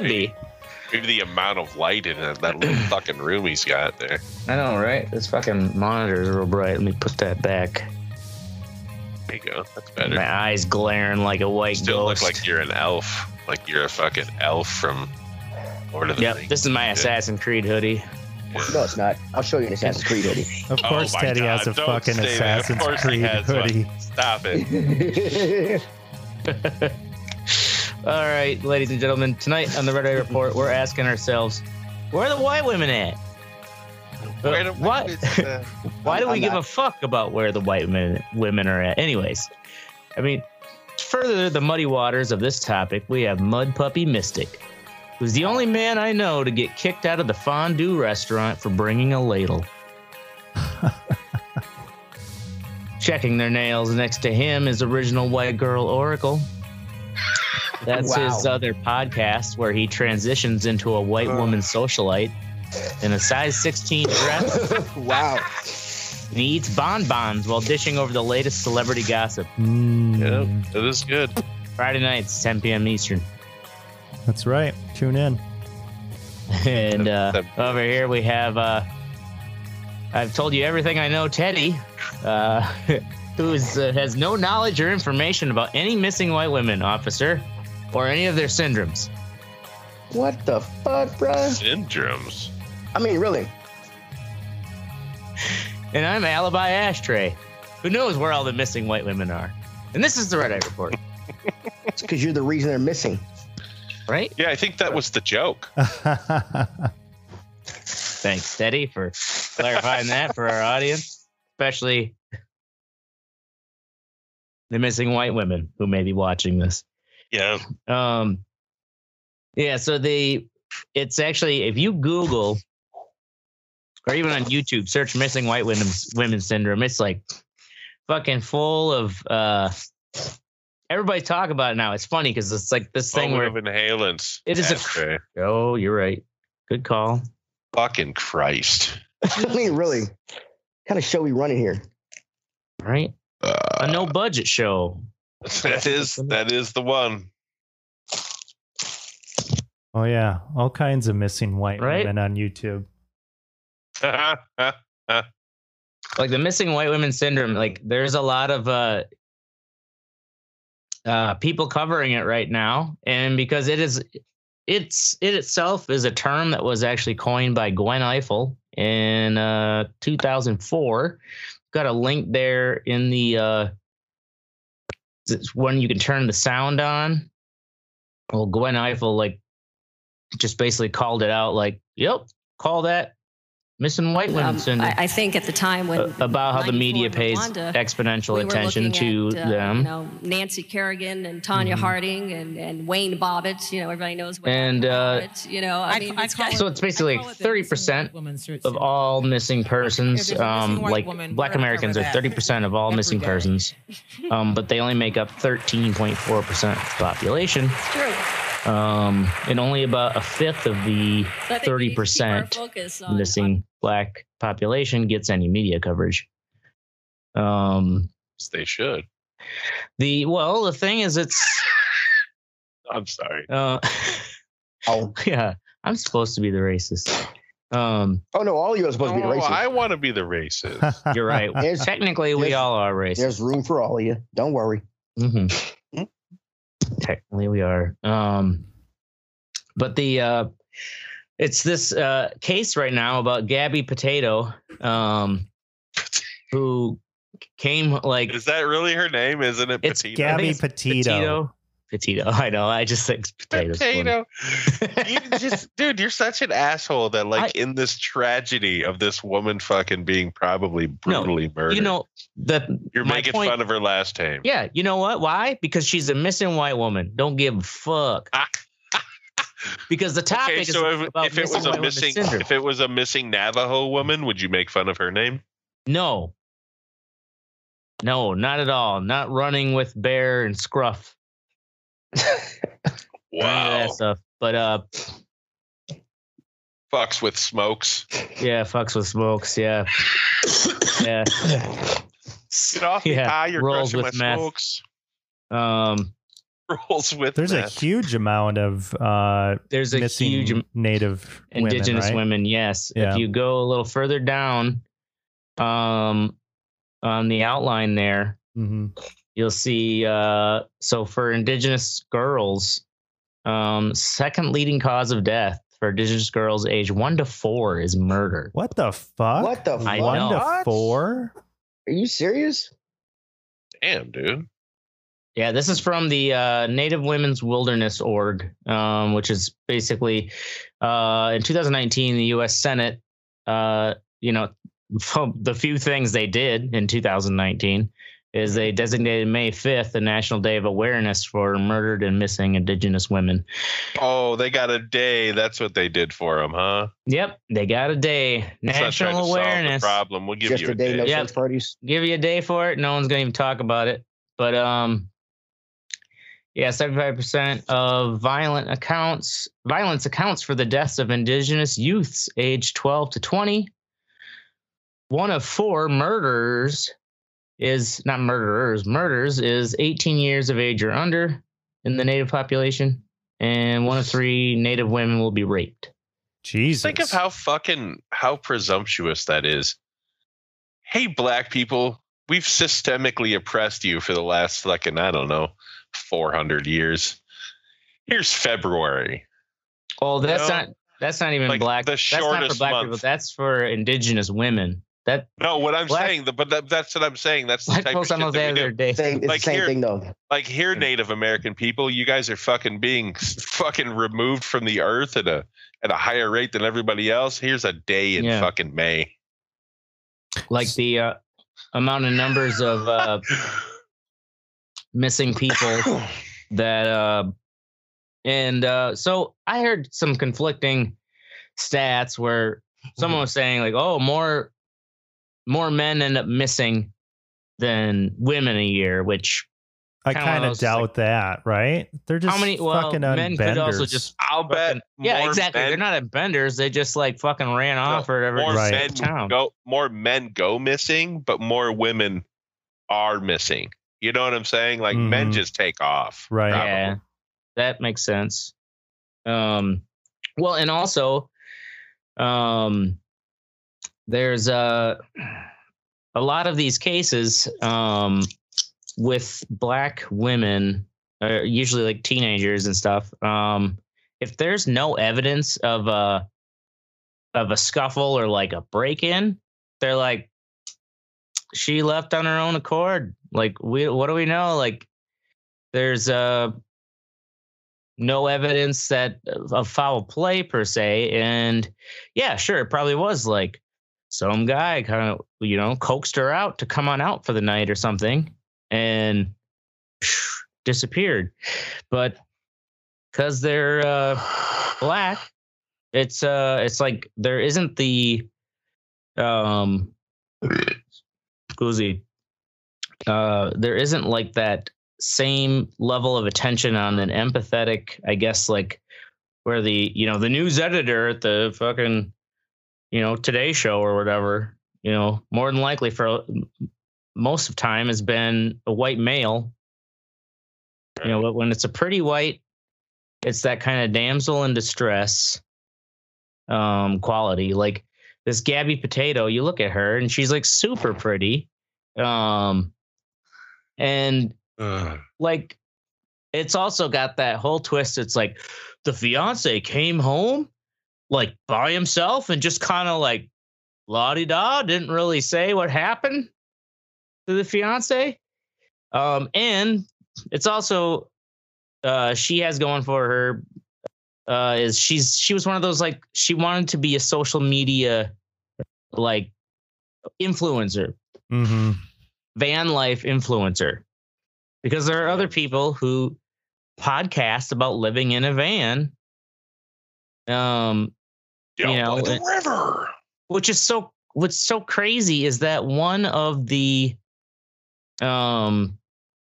Could be. Maybe the amount of light in that, that little fucking room he's got there. I know, right? This fucking monitor is real bright. Let me put that back. There you go. That's better. My eyes glaring like a white Still ghost. look like you're an elf. Like you're a fucking elf from Lord of the Yep, Rings. this is my Assassin's Creed hoodie. No, it's not. I'll show you an Assassin's Creed hoodie. Of Oh course, my Teddy God, has a don't fucking say that. Of Assassin's course he Creed has one. hoodie. Stop it. All right, ladies and gentlemen, tonight on the Red Eye Report, we're asking ourselves, where are the white women at? Where the what? fuck is? Why do we I'm give a fuck about where the white women women are at? Anyways, I mean, further the muddy waters of this topic, we have Mud Puppy Mystic, who's the only man I know to get kicked out of the fondue restaurant for bringing a ladle. Checking their nails next to him is original white girl Oracle. That's Wow. his other podcast where he transitions into a white woman socialite in a size 16 dress. wow. And he eats bonbons while dishing over the latest celebrity gossip. Mm, Yeah, it is good. Friday nights, 10 p.m. Eastern. That's right. Tune in. And uh, over here we have, uh, I've told you everything I know, Teddy, uh, who is, uh, has no knowledge or information about any missing white women, officer, or any of their syndromes. What the fuck, bro? Syndromes. I mean, really. And I'm Alibi Ashtray, who knows where all the missing white women are. And this is the Red Eye Report, It's because you're the reason they're missing. right? Yeah, I think that was the joke. Thanks, Teddy, for clarifying that for our audience, especially the missing white women who may be watching this. Yeah. Um, yeah, so the it's actually if you Google or even on YouTube, search missing white women's women syndrome, it's like fucking full of uh everybody's talking about it now. It's funny because it's like this thing Moment where of inhalants. It is a- Ashtray. oh, you're right. Good call. fucking Christ. I mean, really. kind of show we running here? Right? Uh, A no budget show. that is that is the one. oh yeah, all kinds of missing white Right? women on YouTube. like the missing white women syndrome like there's a lot of uh uh people covering it right now and because it is it's it itself is a term that was actually coined by Gwen Ifill in uh 2004 got a link there in the uh it's when you can turn the sound on. Well Gwen Ifill like just basically called it out like yep call that missing white women Um, syndrome I, I think at the time when uh, about how the media pays Rwanda, exponential we attention looking to at, uh, them. You know, Nancy Kerrigan and Tanya Mhm. Harding and, and Wayne Bobbitt. You know, everybody knows Wayne And, uh, Bobbitt. You know, I, mean, it's kind so it's basically I call it the thirty missing percent white woman search of all missing persons. there's a missing Um, like woman, Black Americans are thirty percent of all missing day. persons, um, but they only make up thirteen point four percent of the population. It's true. Um, and only about a fifth of the So I think we need thirty to keep our percent focus on- missing Black population gets any media coverage. Um, they should. the well, the thing is, it's I'm sorry. uh, Oh, yeah, I'm supposed to be the racist. Um, oh no, all of you are supposed to be Oh, racist. I want to be the racist. you're right. There's- Technically, we all are racist. There's room for all of you. Don't worry. hmm Technically, we are. Um, but the uh, it's this uh, case right now about Gabby Potato, um, who came like Is that really her name? Isn't it? It's Petito? Gabby it's Petito. Petito. Petito. I know. I just think potatoes. Potato. you just, dude, you're such an asshole that, like, I- in this tragedy of this woman fucking being probably brutally murdered, You know the you're making point- fun of her last name. Yeah, you know what? Why? Because she's a missing white woman. Don't give a fuck. because the topic Okay, is if, about if it missing was a missing, if it was a missing Navajo woman, would you make fun of her name? No. No, not at all. Not running with bear and scruff. None of Wow, that stuff. But uh fucks with smokes. yeah, fucks with smokes, yeah. yeah. Get off me, Yeah, high, you're rolls crushing my with meth. smokes. Um rolls with There's a huge amount of uh, There's a missing huge am- native indigenous women. right? women, yes. Yeah. If you go a little further down, um, on the outline there, Mhm. You'll see. Uh, so for indigenous girls, um, second leading cause of death for indigenous girls age one to four is murder. What the fuck? What the I fuck? One know. to four? Are you serious? Damn, dude. Yeah, this is from the uh, Native Women's Wilderness Org, um, which is basically uh, in 2019, the U.S. Senate, uh, you know, the few things they did in 2019 is they designated May 5th the National Day of Awareness for murdered and missing Indigenous women. Oh, they got a day. That's what they did for them, huh? Yep, they got a day. It's not to National solve the awareness. problem. We'll give Just you a day, no Yep. parties. give you a day for it. No one's gonna even talk about it. But um, yeah, seventy-five percent of violent accounts, violence accounts for the deaths of indigenous youths aged twelve to twenty. One of four murders is not murderers. Murders is eighteen years of age or under in the native population, and one of three native women will be raped. Jesus. Think of how fucking how presumptuous that is. Hey, black people, we've systemically oppressed you for the last fucking I don't know, four hundred years. Here's February. Oh, that's No. not that's not even Like black. the that's not for shortest black month. people. That's for indigenous women. That No, what I'm Black- saying, but that, that's what I'm saying. That's the black type of folks shit that we do. day. Same, it's Like same here- thing though. Like here, Native American people, you guys are fucking being fucking removed from the earth at a at a higher rate than everybody else. Here's a day in Yeah. fucking May. like the uh, amount of numbers of uh, missing people that uh and uh so i heard some conflicting stats where someone was saying like oh more more men end up missing than women a year which I kinda one of kind of those, doubt that, right? They're just how many well fucking on men could also just I'll bet. fucking- yeah exactly men- they're not at benders they just like fucking ran off or whatever more Right. men town. go more men go missing, but more women are missing. You know what I'm saying? Like men Mhm. just take off. Right. probably. Yeah, that makes sense. Um, well, and also, um, there's a a lot of these cases um, with black women, uh, usually like teenagers and stuff. Um, if there's no evidence of a of a scuffle or like a break in, they're like, she left on her own accord. Like, we what do we know? Like, there's uh no evidence that of foul play per se and yeah sure it probably was like some guy kind of you know coaxed her out to come on out for the night or something and disappeared. But because they're uh black it's uh it's like there isn't the um Guzi, uh there isn't like that same level of attention on an empathetic i guess like where the you know the news editor at the fucking you know today show or whatever you know more than likely for most of time has been a white male. You know but when it's a pretty white it's that kind of damsel in distress um quality. Like this gabby potato you look at her and she's like super pretty um and Ugh. like it's also got that whole twist it's like the fiance came home like by himself and just kind of like la-di-da didn't really say what happened to the fiance. Um and it's also uh she has going for her uh is she's she was one of those like she wanted to be a social media like influencer. Hmm van life influencer. Because there are other people who podcast about living in a van. Um You know, by the it- river. which is so what's so crazy is that one of the um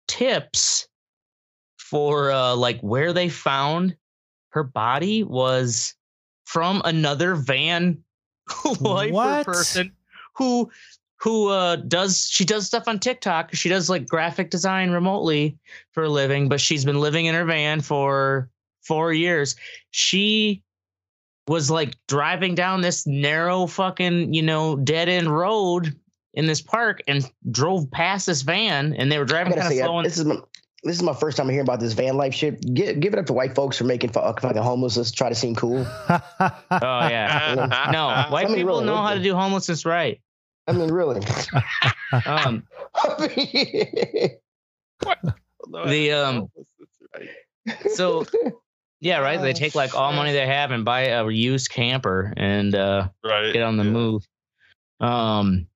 tips for uh like where they found her body was from another van lifer What? person who who uh, does she does stuff on TikTok. She does like graphic design remotely for a living, but she's been living in her van for four years. She was like driving down this narrow fucking you know dead end road in this park and drove past this van, and they were driving gotta kind of slow. I- this is my, this is my first time hearing about this van life shit. Give, give it up to white folks for making fu- fucking homelessness try to seem cool. oh yeah. No, white I mean, people really, know how the- to do homelessness right. I mean, really. Um, The, um, so yeah, right. They Oh, take like all money they have and buy a used camper and uh, right. get on the yeah. move. Um,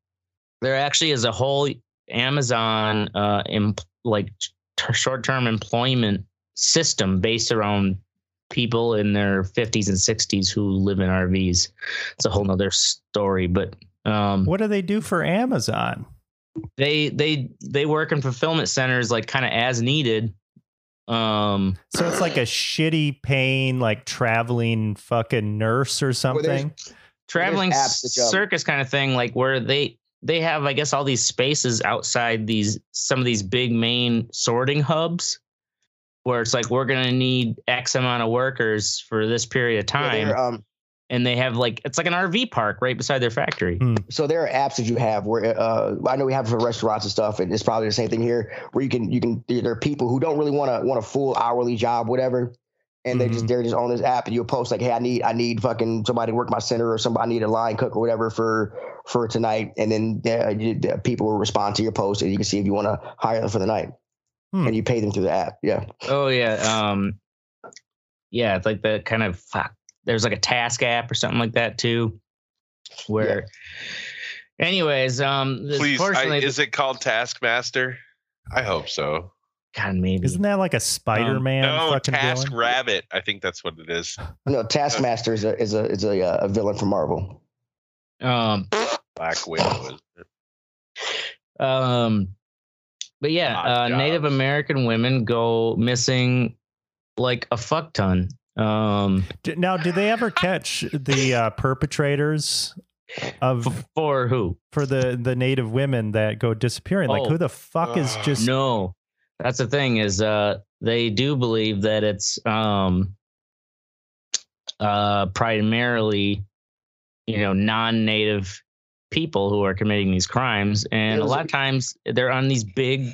there actually is a whole Amazon uh, em- like t- short-term employment system based around people in their 50s and 60s who live in RVs. It's a whole nother story, but um, what do they do for Amazon? they they they work in fulfillment centers like kind of as needed. Um, So it's like a shitty paying, like traveling fucking nurse or something. traveling apps that, circus kind of thing like where they they have i guess all these spaces outside these some of these big main sorting hubs where it's like we're gonna need x amount of workers for this period of time there, um, and they have like it's like an rv park right beside their factory so there are apps that you have where uh, I know we have for restaurants and stuff, and it's probably the same thing here, where you can you can there are people who don't really want to want a full hourly job, whatever, and they just they're just on this app, and you'll post like, hey, I need I need fucking somebody to work my center, or somebody I need a line cook or whatever for for tonight, and then uh, you, the people will respond to your post, and you can see if you want to hire them for the night, Hmm. and you pay them through the app. Yeah, oh yeah um yeah it's like the kind of fuck there's like a task app or something like that too where anyways um Please, I, is it called Taskmaster? I hope so. God, maybe Isn't that like a Spider Man no, fucking Task villain? Rabbit. I think that's what it is. no, Taskmaster is a is a is a, uh, a villain from Marvel. um Black Widow. is it? Um, but yeah, uh, Native. American women go missing like a fuck ton. Um, D- Now, do they ever catch the uh, perpetrators of for who? for the the native women that go disappearing? Like, Oh. who the fuck is Uh, just No, that's the thing is uh they do believe that it's um uh primarily you know non-native people who are committing these crimes and a lot of times they're on these big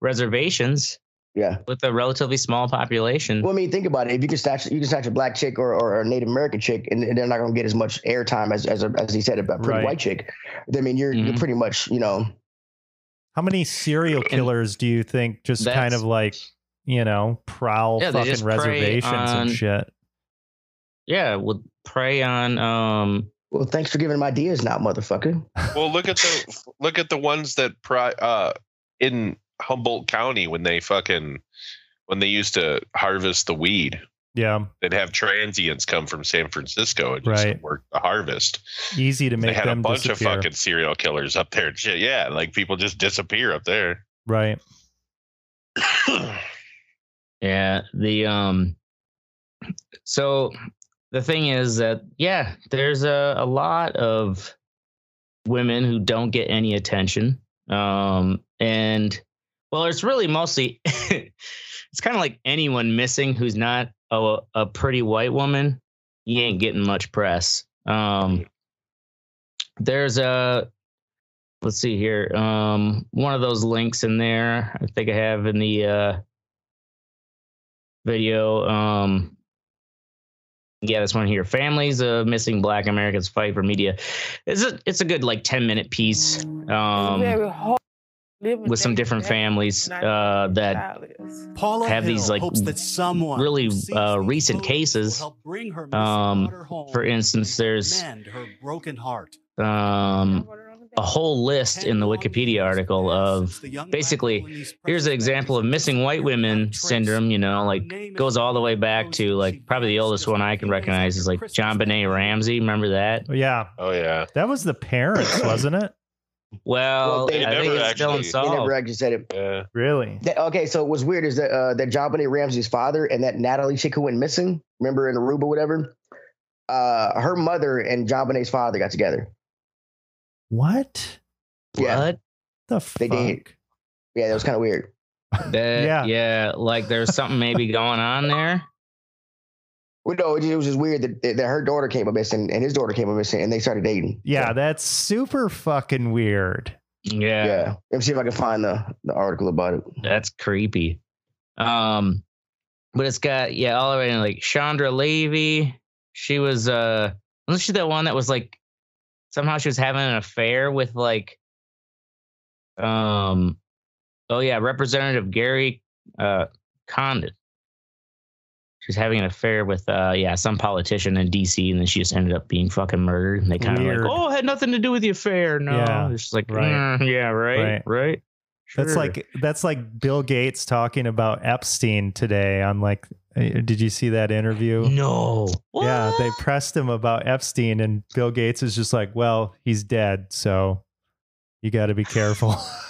reservations Yeah. with a relatively small population Well, I mean, think about it. If you can snatch, you can snatch a black chick or, or a Native American chick, and, and they're not going to get as much airtime as as, a, as he said about a pretty Right. white chick. I mean, you're you're Mhm. pretty much, you know, how many serial killers do you think just kind of like you know prowl Yeah, fucking reservations on- and shit? yeah would prey on um well, thanks for giving them ideas now, motherfucker. Well, look at the look at the ones that pri- uh in Humboldt County when they fucking when they used to harvest the weed. Yeah, They'd have transients come from San Francisco and just Right. work the harvest. easy to make. They make had a bunch disappear. of fucking serial killers up there shit. Yeah, like people just disappear up there. right. Yeah, the um so the thing is that yeah, there's a, a lot of women who don't get any attention. Um and well, it's really mostly it's kind of like anyone missing who's not a, a pretty white woman, you ain't getting much press. Um there's a let's see here. Um one of those links in there, I think I have in the uh video. Um, yeah, this one here. Families of missing Black Americans fight for media. It's a it's a good like ten minute piece. Um, with some different families uh, that Paula have these, like, hopes that someone really, uh, recent cases. bring her Um, for instance, there's her broken heart. um, a whole list in the Wikipedia article of basically here's an example of missing white women syndrome. You know, like goes all the way back to like probably the oldest one I can recognize is like JonBenét Ramsey. Remember that? Yeah, Oh yeah. that was the parents, wasn't it? Well, Well, they I never think it's still actually- They unsolved. never actually said it. Yeah. Really? That, okay, so what's weird is that uh, that JonBenét Ramsey's father and that Natalie chick who went missing, remember in Aruba, whatever. Uh, her mother and JonBenét's father got together. What? Yeah, What? The They fuck? did. yeah, that was kind of weird. That, Yeah. yeah. like there's something maybe going on there. Well, no, it, was just weird that, that her daughter came up missing and his daughter came up missing, and they started dating. Yeah, So, that's super fucking weird. Yeah, yeah. Let me see if I can find the the article about it. that's creepy. Um, but it's got yeah, all the way in like Chandra Levy. She was uh, wasn't she the one that was like somehow she was having an affair with like um, oh yeah, Representative Gary uh Condon. She's having an affair with uh yeah some politician in DC, and then she just ended up being fucking murdered. And they kind of like, oh, it had nothing to do with the affair. No, Yeah, it's just like right. "Mm, yeah, right, Right. right. That's like that's like Bill Gates talking about Epstein today on like uh, did you see that interview? no. Yeah, they pressed him about Epstein and Bill Gates is just like, "Well, he's dead, so you got to be careful."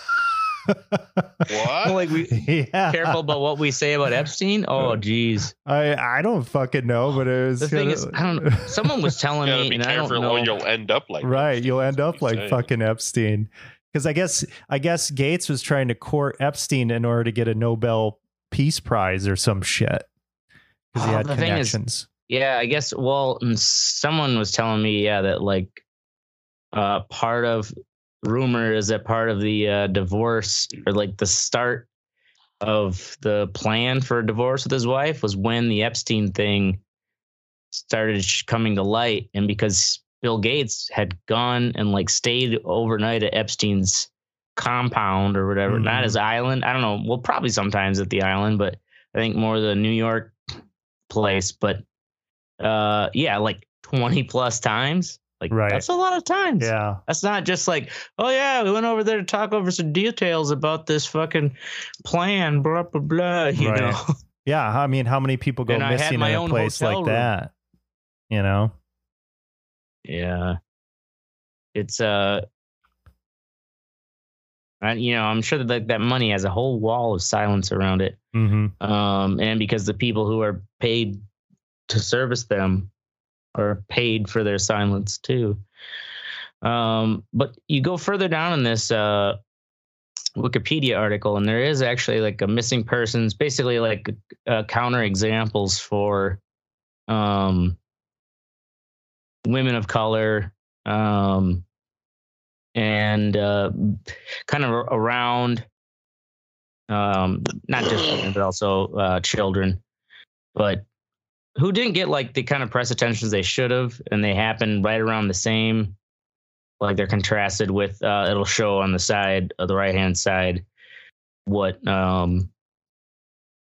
What? like we yeah. careful about what we say about Epstein. Oh, geez. I I don't fucking know, but it was The thing kinda- is, I don't know. Someone was telling You me, be and I don't know. or you'll end up like right, this. you'll end up like saying. fucking Epstein. Because I guess I guess Gates was trying to court Epstein in order to get a Nobel Peace Prize or some shit because he Oh, had the thing is- connections. Yeah, I guess. Well, someone was telling me, yeah, that like uh, part of rumor is that part of the uh, divorce or like the start of the plan for a divorce with his wife was when the Epstein thing started coming to light, and because Bill Gates had gone and like stayed overnight at Epstein's compound or whatever, not Mhm. his island. I don't know. Well, probably sometimes at the island, but I think more the New York place. But uh, yeah, like twenty plus times. Like Right. that's a lot of times. Yeah, That's not just like, oh yeah, we went over there to talk over some details about this fucking plan, blah blah blah. You Right. know, yeah. I mean, how many people go And missing my in a place like room. that? You know, yeah. It's uh, I, you know, I'm sure that like, that money has a whole wall of silence around it. hmm um, and because the people who are paid to service them are paid for their silence too. Um, but you go further down in this uh, Wikipedia article, and there is actually like a missing persons, basically like uh, counter examples for um, women of color um, and uh, kind of around um, not just women, but also uh, children, but who didn't get like the kind of press attentions they should have, and they happen right around the same. Like they're contrasted with, uh, it'll show on the side of the right hand side what, um,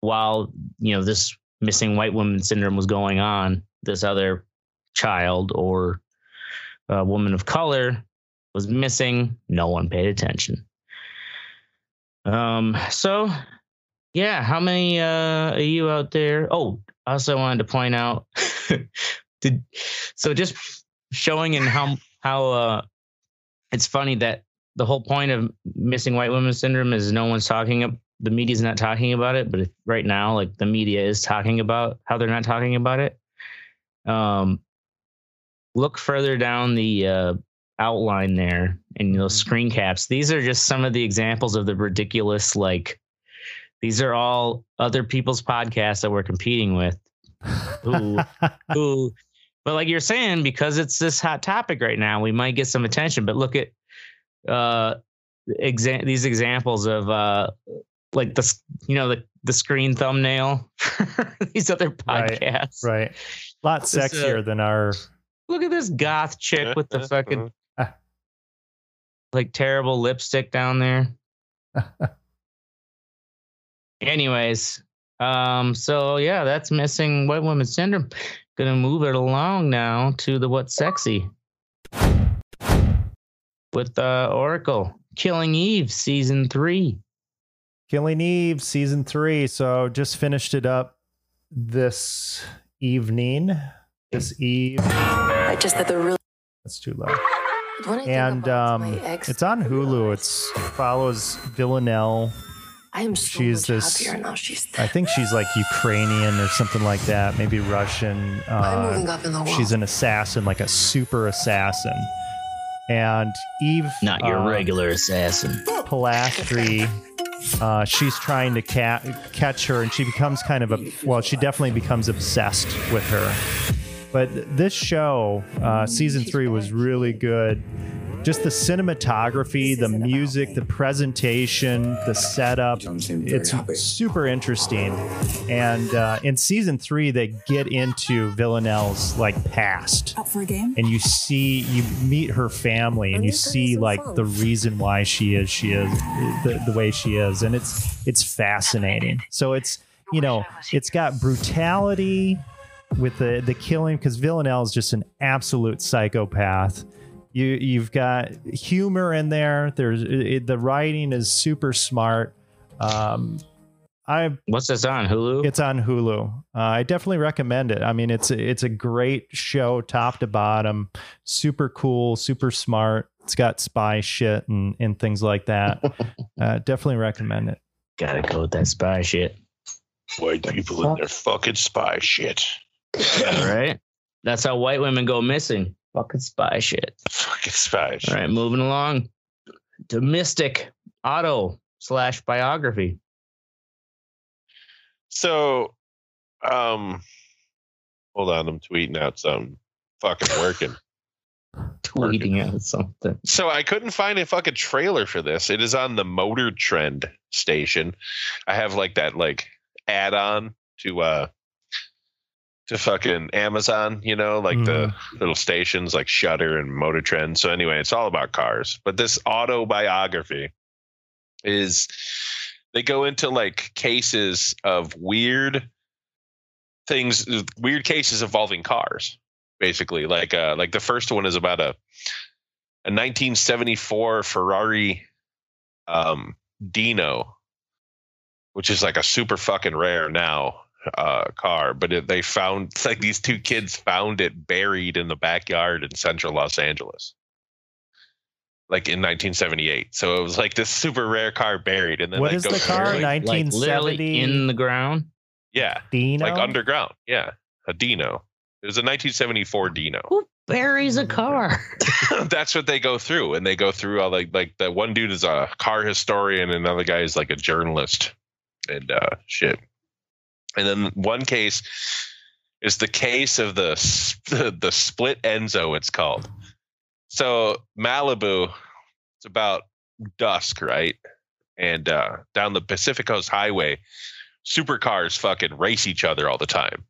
while you know this missing white woman syndrome was going on, this other child or a woman of color was missing. No one paid attention. Um, so yeah, how many uh are you out there? Oh, I also wanted to point out did so just showing in how how uh it's funny that the whole point of missing white women syndrome is no one's talking the media's not talking about it, but if, right now like the media is talking about how they're not talking about it. Um look further down the uh outline there and those screen caps. These are just some of the examples of the ridiculous like these are all other people's podcasts that we're competing with. Ooh. Who but like you're saying, because it's this hot topic right now, we might get some attention. But look at uh exa- these examples of uh like the you know the the screen thumbnail for these other podcasts. right. A lot This, uh, sexier than our. Look at this goth chick with the fucking like terrible lipstick down there. Anyways, um, so yeah, that's missing white woman syndrome. Gonna move it along now to the what's sexy with uh Oracle Killing Eve season three. Killing Eve season three. So just finished it up this evening. This eve. I just had the really. That's too loud. When I think And um, it's on Hulu. It's follows Villanelle. I am so she's much this- happier now. She's I think she's like Ukrainian or something like that, maybe Russian. I'm moving Uh, up in the world. she's an assassin, like a super assassin. and Eve, Not your uh, regular assassin. Polastri. Uh, she's trying to ca- catch her, and she becomes kind of a well. She definitely becomes obsessed with her. But this show, uh, season three, was really good. Just the cinematography, the music, the presentation, the setup. It's super interesting. And uh, in season three, they get into Villanelle's like past. Up for a game? and you see you meet her family and you see like the reason why she is she is the, the way she is. And it's it's fascinating. So it's you know it's got brutality with the the killing because villanelle is just an absolute psychopath you you've got humor in there there's it, the writing is super smart um i What's this on Hulu? it's on Hulu. Uh, I definitely recommend it. I mean, it's a, it's a great show, top to bottom. Super cool, super smart. It's got spy shit and and things like that. uh, definitely recommend it. Gotta go with that spy shit. White people in their fucking spy shit. right? That's how white women go missing. Fucking spy shit. Fucking spy shit. All right, moving along to Mystic Auto slash biography. So, um, hold on, I'm tweeting out some fucking working. Tweeting out something. So I couldn't find a fucking trailer for this. It is on the Motor Trend station. I have like that like add-on to uh to fucking Amazon, you know, like the little stations like Shudder and Motor Trend. So anyway, it's all about cars. But this autobiography is they go into like cases of weird things weird cases involving cars basically like uh like the first one is about a a 1974 Ferrari um Dino which is like a super fucking rare now uh car but it, they found like these two kids found it buried in the backyard in central Los Angeles. Like in 1978 so it was like this super rare car buried and then What like is the car? through, like- Like literally in the ground. yeah. Dino. like underground. Yeah. A Dino. It was a 1974 Dino. Who buries a car? that's what they go through and they go through all like like the one dude is a car historian and another guy is like a journalist and uh shit and then one case is the case of the the, split enzo it's called. So malibu it's about dusk right? And uh down the pacific coast highway supercars fucking race each other all the time.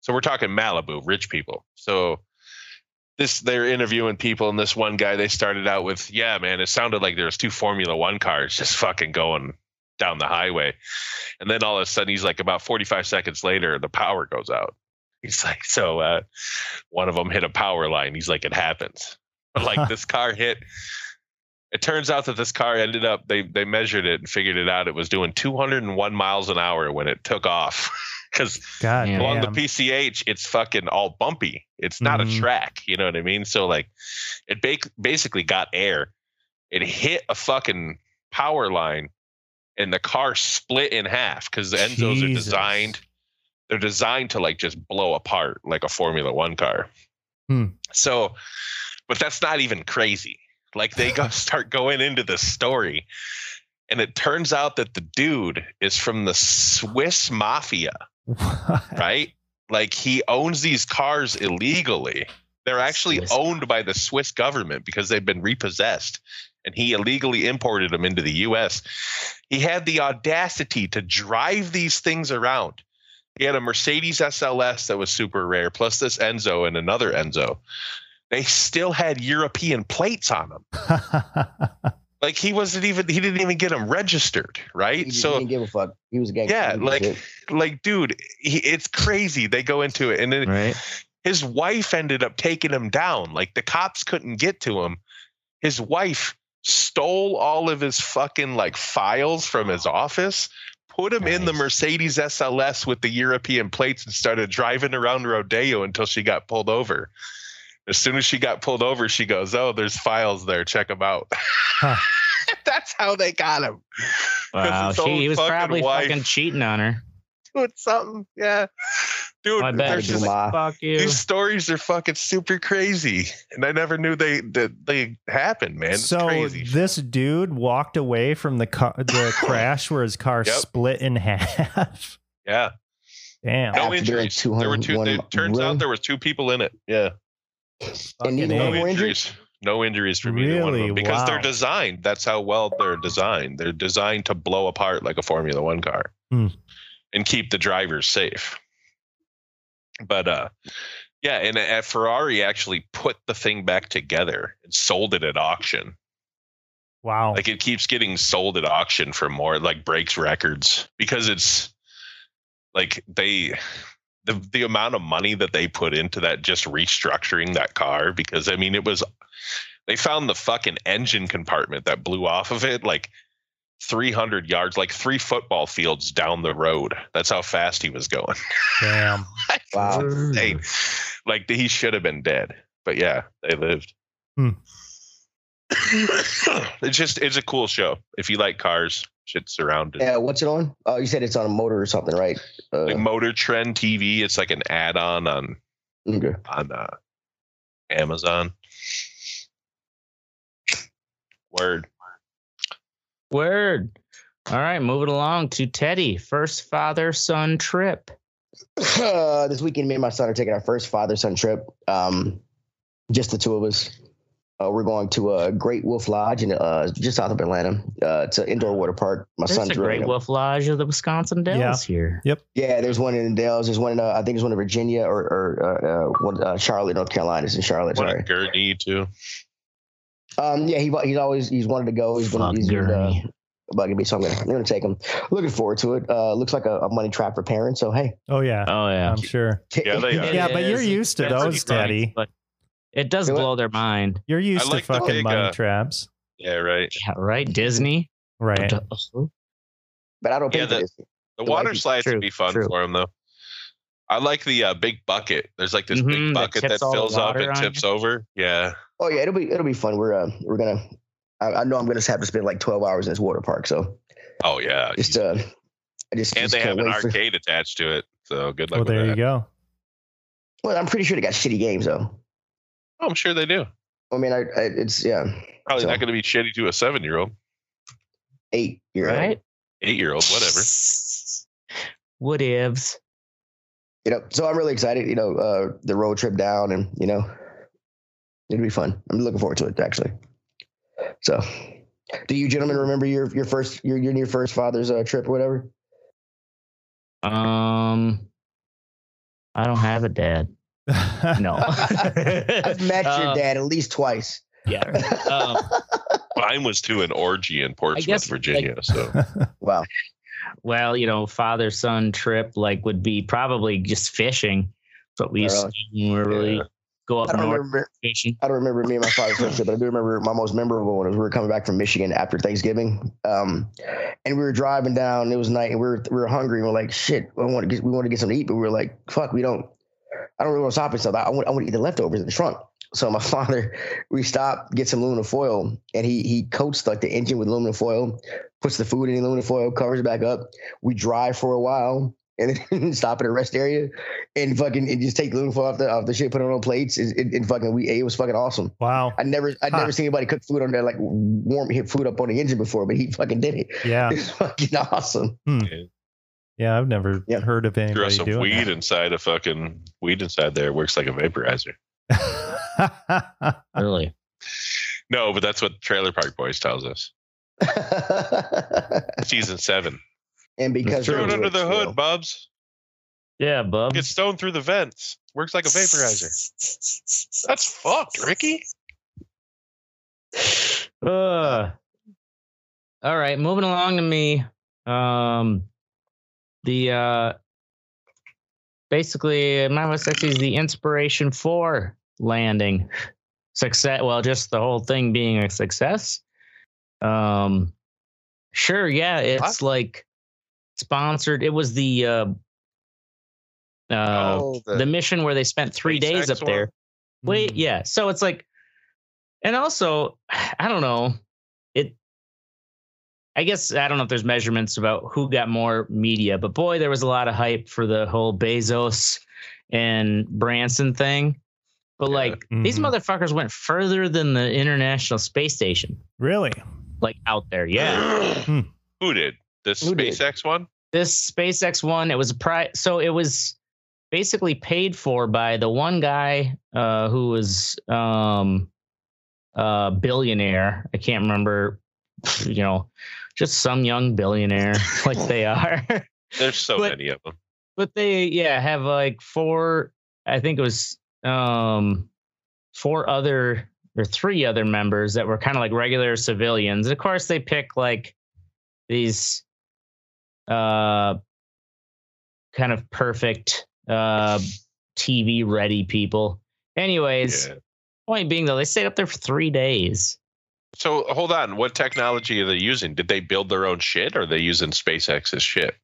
So we're talking malibu rich people. So this they're interviewing people and this one guy they started out with yeah man it sounded like there was two formula one cars just fucking going down the highway and then all of a sudden he's like about 45 seconds later the power goes out he's like so uh one of them hit a power line he's like it happens but like this car hit it turns out that this car ended up they they measured it and figured it out it was doing 201 miles an hour when it took off because God Yeah. along the. PCH, it's fucking all bumpy. It's not Mhm. a track. You know what I mean? So like, it ba- basically got air. It hit a fucking power line, and the car split in half because the Enzos are designed. They're designed to like just blow apart like a Formula One car. Hmm. So, but that's not even crazy. Like they go start going into the story, and it turns out that the dude is from the Swiss mafia right? Like he owns these cars illegally. They're actually Swiss. owned by the Swiss government because they've been repossessed and he illegally imported them into the US. He had the audacity to drive these things around. He had a Mercedes SLS that was super rare, plus this Enzo and another Enzo. They still had European plates on them. Like he wasn't even he didn't even get them registered, right? So he, just didn't give a fuck. He was a gangster. yeah, like shit. like dude, he, it's crazy. They go into it and then Right. his wife ended up taking him down. Like the cops couldn't get to him. His wife stole all of his fucking like files from his office, put him in the Mercedes SLS with the European plates and started driving around Rodeo until she got pulled over. As soon as she got pulled over, she goes, "Oh, there's files there. Check them out." Huh. That's how they got him. Wow. She, he was probably wife- fucking cheating on her. doing something. Yeah. Dude, My bad. Just just. Fuck you. these stories are fucking super crazy, and I never knew they that they happened, man. It's so crazy. this dude walked away from the car, the crash where his car Yep. split in half. yeah, Damn. no After injuries. There were two. 201 It turns really? out there was two people in it. Yeah, And neither Fucking one no were A. injured? injuries. No injuries from either one of Really? them because they're designed. That's how well they're designed. They're designed to blow apart like a Formula One car Hmm. And keep the drivers safe. But uh, yeah, and uh, Ferrari actually put the thing back together and sold it at auction. Wow. Like it keeps getting sold at auction for more, like breaks records because it's like they the the amount of money that they put into that just restructuring that car because I mean it was they found the fucking engine compartment that blew off of it like 300 yards like three football fields down the road that's how fast he was going Damn. Wow. Insane. like he should have been dead but yeah they lived Hmm. it's just it's a cool show if you like cars shit's around Yeah, what's it on? Oh, you said it's on a motor or something, right? Uh, like motor trend tv it's like an add-on on okay. on uh, amazon word Word. All right, moving along to Teddy. First father son trip. Uh, this weekend, me and my son are taking our first father son trip. Um, just the two of us. Uh, we're going to a Great Wolf Lodge in uh, just south of Atlanta. Uh, it's an indoor water park. My There's son's a great Wolf Lodge of the Wisconsin Dells here. Yep. Yeah, there's one in the Dells. There's one in uh, I think there's one in Virginia or, or uh, uh, one, uh, Charlotte, North Carolina. It's in Charlotte. what Sorry. a Gurnee too Um, yeah, he he's always he's wanted to go. He's been Fuck he's been, uh, Gurnee. bugging me, so I'm gonna I'm gonna take him. Looking forward to it. Uh, looks like a, a money trap for parents. So hey, Oh yeah. Oh yeah. I'm sure. Yeah, they are. Yeah, but you're used to It's those, funny, Teddy. But it does Do it. blow their mind. You're used like to fucking big, money uh, traps. yeah right Yeah, right. Disney. Right. but I don't pay Yeah, for the- the The water slides true, would be fun true. for him though i like the uh, big bucket there's like this Mhm, big bucket that, tips all the fills up water and tips you. over yeah Oh yeah, it'll be it'll be fun. We're uh, we're gonna. I, I know I'm gonna have to spend like 12 hours in this water park. So oh yeah just uh, I just and just they have an wait for- arcade attached to it so good luck Well, with there that you go. Well, I'm pretty sure they got shitty games though. oh, i'm sure they do I mean, I, I it's yeah, probably So- not going to be shitty to a seven year old eight. You're right. Right. eight year old whatever Whatevs. You know, so I'm really excited. You know, uh, the road trip down, and you know, it'll be fun. I'm looking forward to it actually. So, do you gentlemen remember your your first your your, your first father's uh, trip or whatever? Um, I don't have a dad. No. I've met your Uh, dad at least twice. Yeah. Um, mine was to an orgy in portsmouth guess, virginia so Wow. Well, you know, father son trip like would be probably just fishing. But we used to we were really Yeah. go up I north remember. fishing. I don't remember me and my father's trip, but I do remember my most memorable one was we were coming back from Michigan after Thanksgiving, um, and we were driving down. It was night, and we were we were hungry. And we're like, shit, we want to get we want to get something to eat, but we were like, fuck, we don't. I don't really want to stop and stuff. I want I want to eat the leftovers in the trunk. So my father, we stopped, get some aluminum foil, and he he coats like the engine with aluminum foil, puts the food in the aluminum foil, covers it back up. We drive for a while, and then stop at a rest area, and fucking and just take the aluminum foil off the off the shit, put it on plates, and, and, and fucking we ate. It was fucking awesome. wow. I never I'd Huh. never seen anybody cook food on there like warm hit food up on the engine before, but he fucking did it. Yeah. It's fucking awesome. Hmm. Yeah. I've never Yeah. heard of throw anybody some doing weed inside a fucking weed inside there works like a vaporizer that. Really. no but that's what trailer park boys tells us. Season seven. And because throw it under the which, hood know, bubs. Yeah, bub. get stoned through the vents. Works like a vaporizer. That's fucked ricky. Uh, all right, moving along to me. Um, the uh, basically my most sexy is the inspiration for landing success. Well, just the whole thing being a success. Um, sure, yeah, it's like sponsored. It was the uh, uh, Oh, the, mission where they spent three days up there. one? Wait, yeah. So it's like, and also, I don't know. It, I guess I don't know if there's measurements about who got more media, but boy, there was a lot of hype for the whole Bezos and Branson thing. But Yeah. like these Mhm. motherfuckers went further than the International Space Station, Really? like out there. Yeah. Who did? This Who did? SpaceX one? this SpaceX one, it was a pri so it was basically paid for by the one guy uh who was um a billionaire. I can't remember, you know, just some young billionaire like they are. There's so But- many of them. but they yeah, have like four I think it was um four other or three other members that were kind of like regular civilians. And of course they pick like these uh kind of perfect uh TV ready people. Anyways, Yeah. point being though, they stayed up there for three days. So hold on. What technology are they using? Did they build their own shit or are they using SpaceX's shit?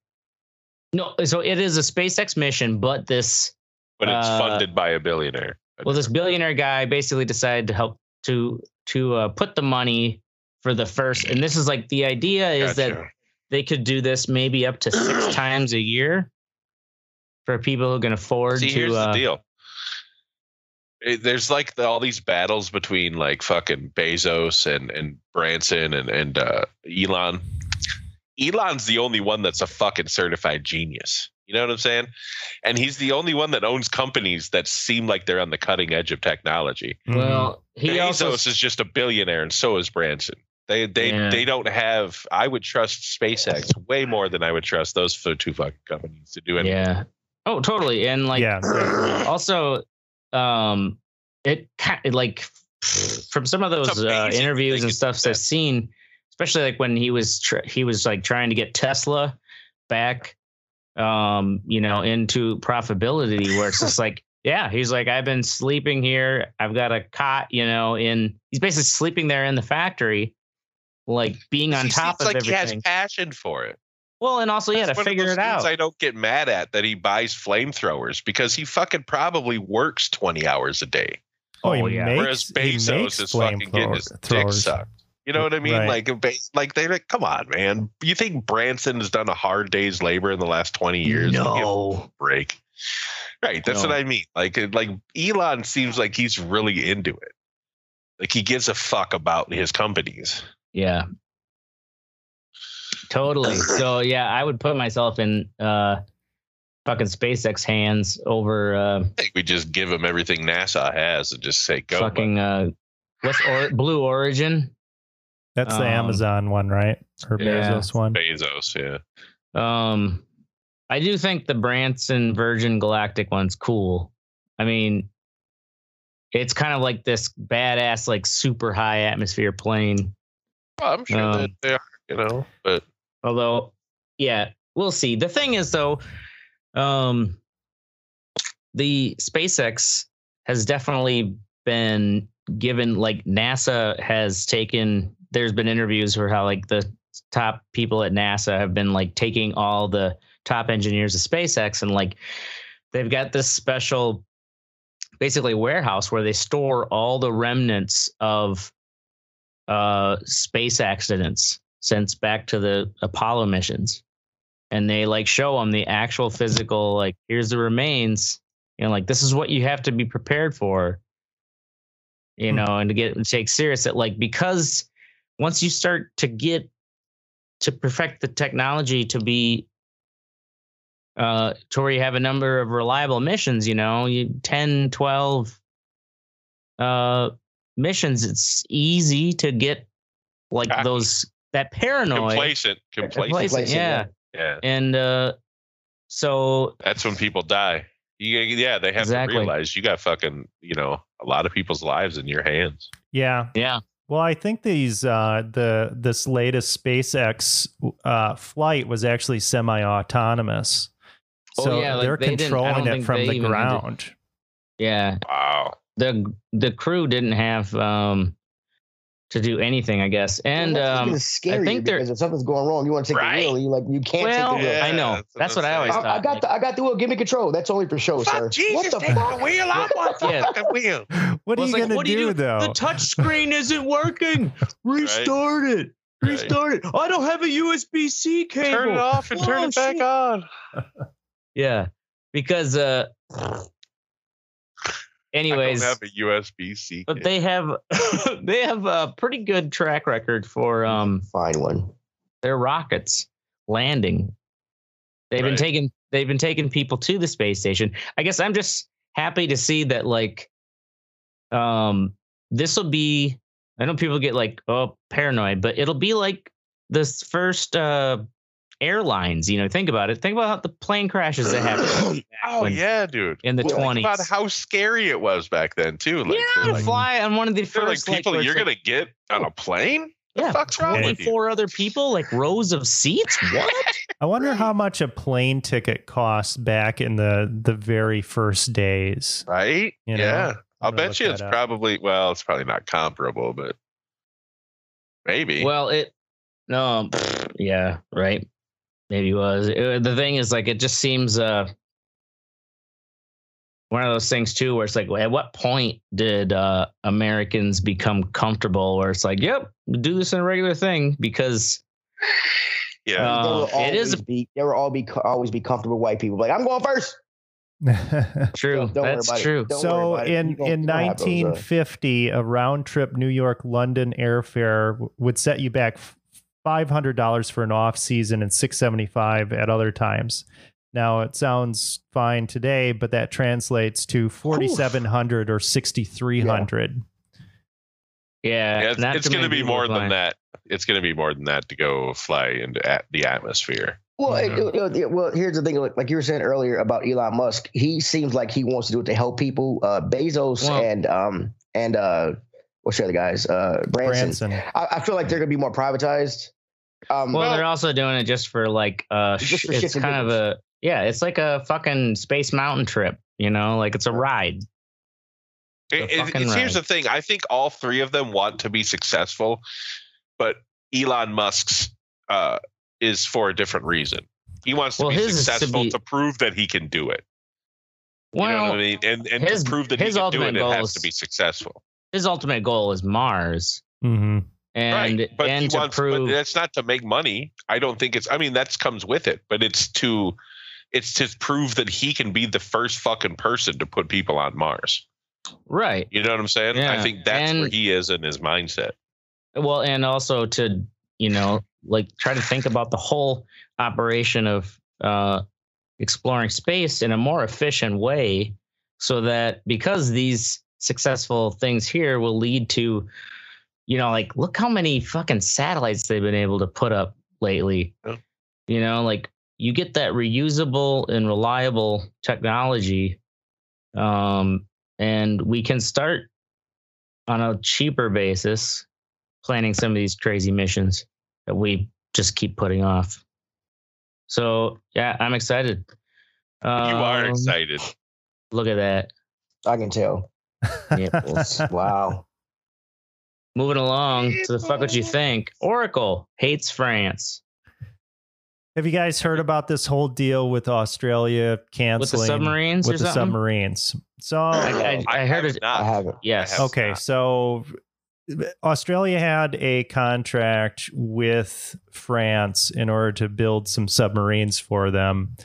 No, so it is a SpaceX mission, but this But it's Uh, funded by a billionaire. well this billionaire guy basically decided to help to to uh, put the money for the first and this is like the idea is that they could do this maybe up to six times a year for people who can afford See, to here's uh, the deal. It- there's like the, all these battles between like fucking Bezos and and Branson and and uh, Elon. Elon's the only one that's a fucking certified genius. You know what I'm saying? And he's the only one that owns companies that seem like they're on the cutting edge of technology. Well he Bezos also is just a billionaire, and so is Branson. They they Yeah. they don't have. I would trust SpaceX way more than I would trust those f- two fucking companies to do anything. yeah oh totally and like yeah. also um it like from some of those uh, interviews and stuff do i've seen especially like when he was tr- he was like trying to get tesla back um you know into profitability where it's just like yeah he's like i've been sleeping here i've got a cot you know in he's basically sleeping there in the factory like being on He top seems of like he has passion for it. well and also yeah to one of figure those it out I don't get mad at that he buys flamethrowers because he fucking probably works 20 hours a day. Oh, he Oh, yeah. makes, Whereas Bezos is fucking getting his dick sucked. You know what I mean? Right. Like, like they're like, come on, man. You think Branson has done a hard day's labor in the last 20 years? Give him a no break. Right. That's No. what I mean. Like, like Elon seems like he's really into it. Like he gives a fuck about his companies. Yeah. Totally. So yeah, I would put myself in uh fucking SpaceX hands over uh I think we just give him everything NASA has and just say go. bud." fucking uh what's or- Blue Origin. That's the Um, Amazon one, right? Or yeah. Bezos one. Bezos, yeah. Um I do think the Branson Virgin Galactic one's cool. I mean it's kind of like this badass like super high atmosphere plane. Well, I'm sure that Um, they are, you know, but Although, yeah, we'll see. The thing is, though, um, the SpaceX has definitely been given like NASA has taken. There's been interviews where how like the top people at NASA have been like taking all the top engineers of SpaceX and like they've got this special basically warehouse where they store all the remnants of uh space accidents since back to the Apollo missions. And they like show them the actual physical, like, here's the remains. You know, like this is what you have to be prepared for. You Hmm. know, and to get and take serious that like because once you start to get to perfect the technology to be uh to where you have a number of reliable missions, you know, you 10, 12 uh missions, it's easy to get like Cocky. those that paranoid complacent, complacent. complacent, Complacent, yeah. Yeah, And uh so that's when people die. You, yeah, they have Exactly. to realize you got fucking, you know, a lot of people's lives in your hands. Yeah. yeah. Well, I think these uh, the this latest SpaceX uh, flight was actually semi-autonomous. Oh, So yeah, like, they're they controlling it from the even had to- ground. Yeah. Wow. The the crew didn't have um to do anything, I guess. And Well, um even scarier think they're- because if something's going wrong, you want to take Right. the wheel. You like you can't well, take the wheel. Yeah, I know. that's what That's what I'm always saying. I, I got like- the I got the wheel. Give me control. That's only for show, sir. Jesus, what the fuck? wheel. I want the Yeah. fucking wheel. What are you like, gonna what do, do though? The touch screen isn't working. Restart it. Restart it. I don't have a USB C cable. Turn it off and turn Oh, it back shit. on. Yeah, because uh, anyways, I don't have a USB C. but they have they have a pretty good track record for um Find one. their rockets landing. They've been Right. taking they've been taking people to the space station. I guess I'm just happy to see that like um this will be I know people get like oh paranoid, but it'll be like this first uh airlines, you know, think about it. Think about the plane crashes that happened oh when- yeah, dude. in the Well, twenties. about how scary it was back then too. Like, yeah, like, fly on one of the they're first like, people where it's you're like- gonna get on a plane. yeah, the fuck's wrong with you? 24 other people, like rows of seats. What? I wonder how much a plane ticket cost back in the the very first days. Right? You know, yeah. I'll bet you it's up. probably well, it's probably not comparable, but maybe. Well, it no, yeah, right. Maybe it was. It- the thing is, like, it just seems uh one of those things too, where it's like, at what point did uh Americans become comfortable? Where it's like, yep, do this in a regular thing because yeah. Uh, there will it always be there will all be always be comfortable white people. Like I'm going first. true. Don't- don't That's true. Don't so in in you gonna have those, uh, 1950, a round trip New York London airfare would set you back five hundred dollars for an off season and six seventy five at other times. Now it sounds fine today, but that translates to forty seven hundred or sixty three hundred. Yeah, Yeah, it's, it's going to be more flying. than that. It's going to be more than that to go fly into at the atmosphere. Well, it- it- it- well, here's the thing. Like, like you were saying earlier about Elon Musk, he seems like he wants to do it to help people. Uh, Bezos Well- and um and uh, what's the other guys? Uh, Branson. Branson. I, I feel like they're gonna be more privatized. Um, Well, Well- they're also doing it just for like uh Just sh- for it's shits and kind of a yeah, it's like a fucking space mountain trip, you know, like it's a ride. It, The it- fucking it's- here's the thing. I think all three of them want to be successful, but Elon Musk's uh, is for a different reason. He wants to Well, be his is to successful to, prove that he can do it. You Well, know what I mean? And and his- to prove that he his can do it, it has is- to be successful. His ultimate goal is Mars. hmm And right. But and he to wants, prove but that's not to make money. I don't think it's. I mean, that comes with it, but it's to, it's to prove that he can be the first fucking person to put people on Mars. right. You know what I'm saying? Yeah. I think that's where he is in his mindset. Well, and also to you know, like try to think about the whole operation of uh exploring space in a more efficient way so that because these successful things here will lead to you know like look how many fucking satellites they've been able to put up lately Yeah. you know like you get that reusable and reliable technology um and we can start on a cheaper basis planning some of these crazy missions that we just keep putting off so yeah i'm excited you are Um, excited. Look at that. I can tell. Nipples. Wow. Moving along to the fuck what you think. Oracle hates France. Have you guys heard about this whole deal with Australia canceling with the submarines with or the something? submarines? So I, I, I oh, heard have it. not. I haven't. Yes. I have Okay, not. so Australia had a contract with France in order to build some submarines for them.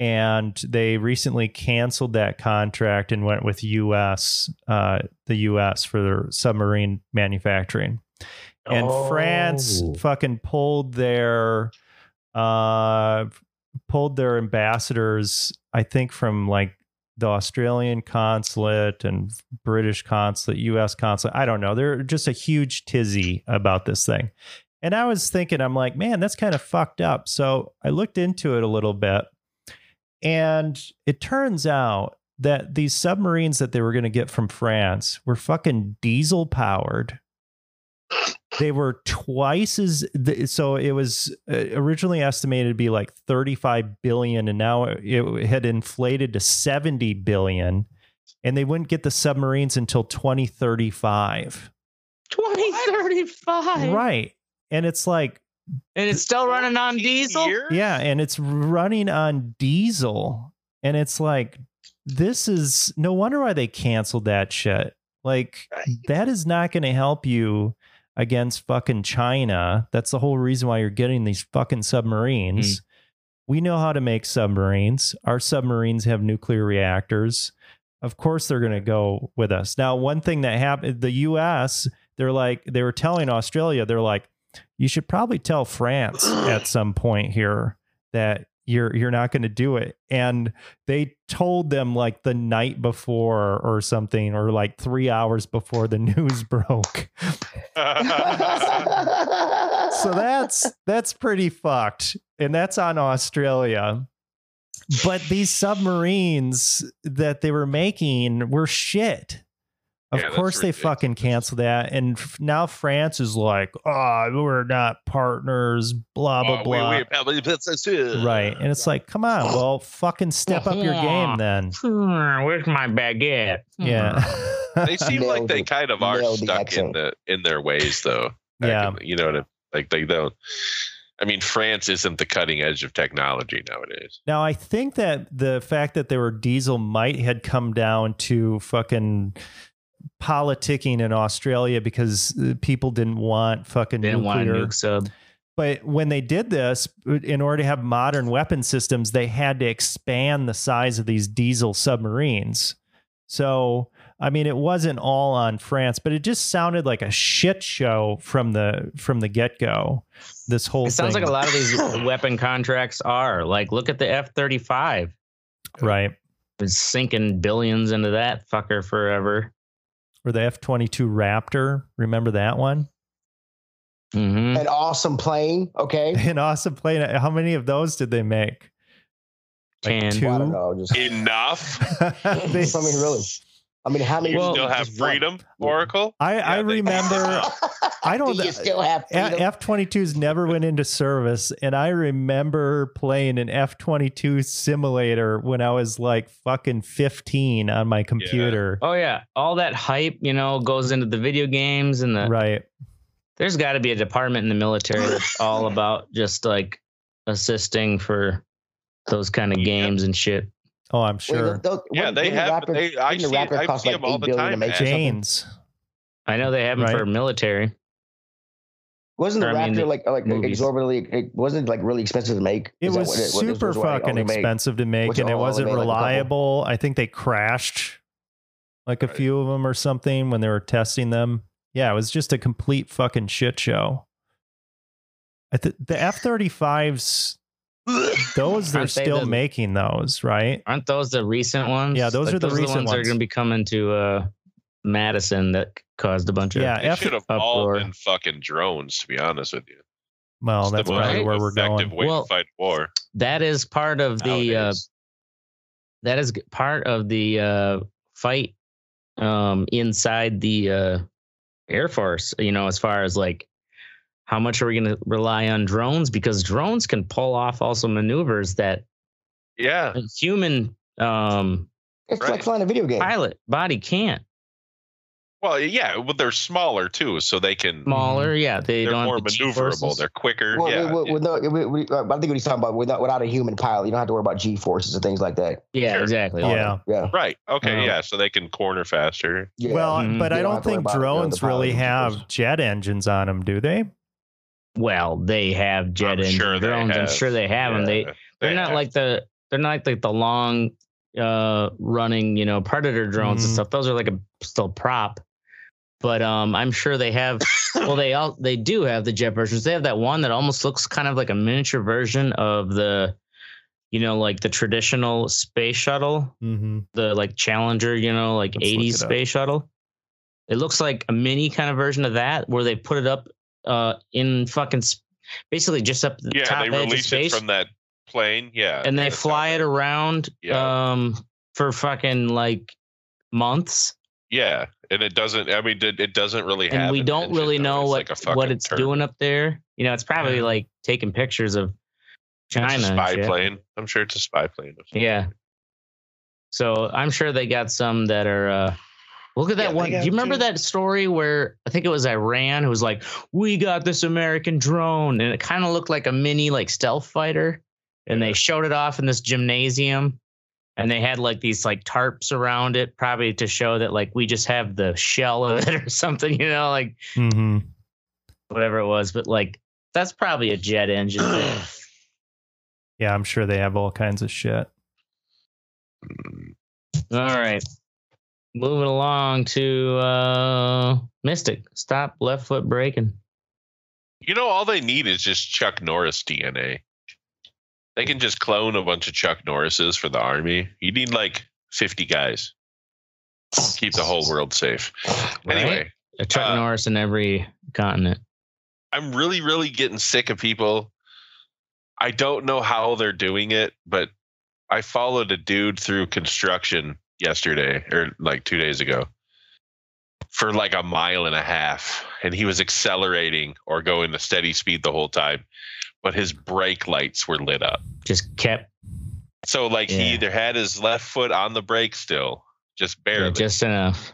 And they recently canceled that contract and went with US, uh, the US for their submarine manufacturing. And France Oh. fucking pulled their uh pulled their ambassadors, I think from like the Australian consulate and British consulate, US consulate. I don't know. They're just a huge tizzy about this thing. And I was thinking, I'm like, man, that's kind of fucked up. So I looked into it a little bit. And it turns out that these submarines that they were going to get from France were fucking diesel powered. They were twice as so it was uh, originally estimated to be like 35 billion and now it had inflated to 70 billion and they wouldn't get the submarines until 2035. 2035. Right. And it's like And it's still running on diesel? Years? Yeah, and it's running on diesel. And it's like, this is no wonder why they canceled that shit. Like, that is not going to help you. against fucking China. That's the whole reason why you're getting these fucking submarines. Hmm. We know how to make submarines. Our submarines have nuclear reactors. Of course, they're going to go with us. Now, one thing that happened, the U.S. They're like they were telling Australia, they're like, you should probably tell France at some point here that you're you're not going to do it. And they told them like the night before or something, or like three hours before the news broke. so that's that's pretty fucked and that's on australia but these submarines that they were making were shit of Yeah, course they fucking canceled that and f- now france is like oh we're not partners blah blah Oh, blah we- we- that's- that's right and it's like come on well fucking step up your game then Hmm, Where's my baguette? yeah They seem like they it. kind of are Nailed the stuck in the in their ways, though. Yeah. in you know what I like. They don't. I mean, France isn't the cutting edge of technology nowadays. Now I think that the fact that they were diesel might had come down to fucking politicking in Australia because uh, people didn't want fucking Didn't want a nuclear. nuke sub. But when they did this, in order to have modern weapon systems, they had to expand the size of these diesel submarines. So, I mean, it wasn't all on France, but it just sounded like a shit show from the from the get go. This whole It sounds thing. like a lot of these weapon contracts are. Like, look at the F thirty five. right? Been sinking billions into that fucker forever. Or the F twenty two Raptor. Remember that one? hmm An awesome plane. Okay. An awesome plane. How many of those did they make? Ten. two? Well, I don't know. Just Enough. They- I mean, really. I mean, how many? You still have just one. freedom, Oracle. I, I Yeah, they- remember I don't- Do you still have freedom? F 22s never went into service. And I remember playing an F 22 simulator when I was like fucking 15 on my computer. Oh yeah, all that hype, you know, goes into the video games and the. Right. There's got to be a department in the military that's all about just like assisting for those kind of Yep. games and shit. Oh, I'm Wait, sure. those- Yeah, wouldn't- they didn't the have. Raptor- They, I didn't see. the I cost see like them all the time. make man. or something? Janes. I know they have them Right. for military. Wasn't the Or, I mean, Raptor like like movies. exorbitantly? It wasn't like really expensive to make. It Is that was what what super was what it fucking only made? expensive to make, Which and it wasn't made, like, reliable. I think they crashed like a Right. few of them or something when they were testing them. Yeah, it was just a complete fucking shit show. I th- the F 35s, those they're Aren't they still the- making those, right? Aren't those the recent ones? Yeah, those are the those recent ones, that are going to be coming to uh, Madison that caused a bunch of. Yeah, They F- should have all been fucking drones, to be honest with you. Well, It's that's most probably where we're going. way Well, to fight war. That is part of the. Uh, that is part of the uh, fight um, inside the uh, Air Force. You know, as far as like how much are we going to rely on drones? Because drones can pull off also maneuvers that yeah, a human um, It's Right. like flying a video game. pilot body can't. well, yeah, well, they're smaller too, so they can. Smaller, yeah, they They're don't more the maneuverable. They're quicker. Well, yeah, with, with no, with, with, uh, I think what he's talking about without, without a human pilot, you don't have to worry about G forces and things like that. yeah, Sure. exactly. Yeah. Yeah, right. Okay, Um, yeah, so they can corner faster. yeah. Well, Mhm. but I don't don't have to worry think about, you know, drones really have jet engines on them, do they? Well, they have jet I'm engine sure they drones. I'm sure they have them. They they're not have. like the they're not like the long uh running you know predator drones and Mhm. stuff those are like a still prop but um i'm sure they have well they all they do have the jet versions they have that one that almost looks kind of like a miniature version of the you know like the traditional space shuttle Mm-hmm. the like challenger you know like Let's 80s it up. space shuttle it looks like a mini kind of version of that where they put it up uh in fucking sp- basically just up the Yeah, top they edge of release it space from that plane. Yeah, and they fly it around Yeah. um for fucking like months Yeah, and it doesn't. I mean, it, it doesn't really. and we an don't really know what like what it's turd. doing up there you know it's probably Yeah. like taking pictures of china spy plane. I'm sure it's a spy plane. yeah so i'm sure they got some that are uh Look at that they one. Do you remember two. that story where I think it was Iran who was like, "We got this American drone," and it kind of looked like a mini like stealth fighter, and they showed it off in this gymnasium, and they had like these like tarps around it, probably to show that like we just have the shell of it or something, you know, like Mm-hmm. whatever it was, but like that's probably a jet engine. Yeah, I'm sure they have all kinds of shit. All right. Moving along to uh Mystic. Stop left foot braking. You know, all they need is just Chuck Norris DNA. They can just clone a bunch of Chuck Norrises for the army. You need like 50 guys. Keep the whole world safe. Anyway, A Chuck Uh, Norris in every continent. I'm really, really getting sick of people. I don't know how they're doing it, but I followed a dude through construction yesterday or like two days ago for like a mile and a half. And he was accelerating or going to steady speed the whole time, but his brake lights were lit up. Just kept So, like, Yeah. he either had his left foot on the brake still, just barely, yeah, just enough.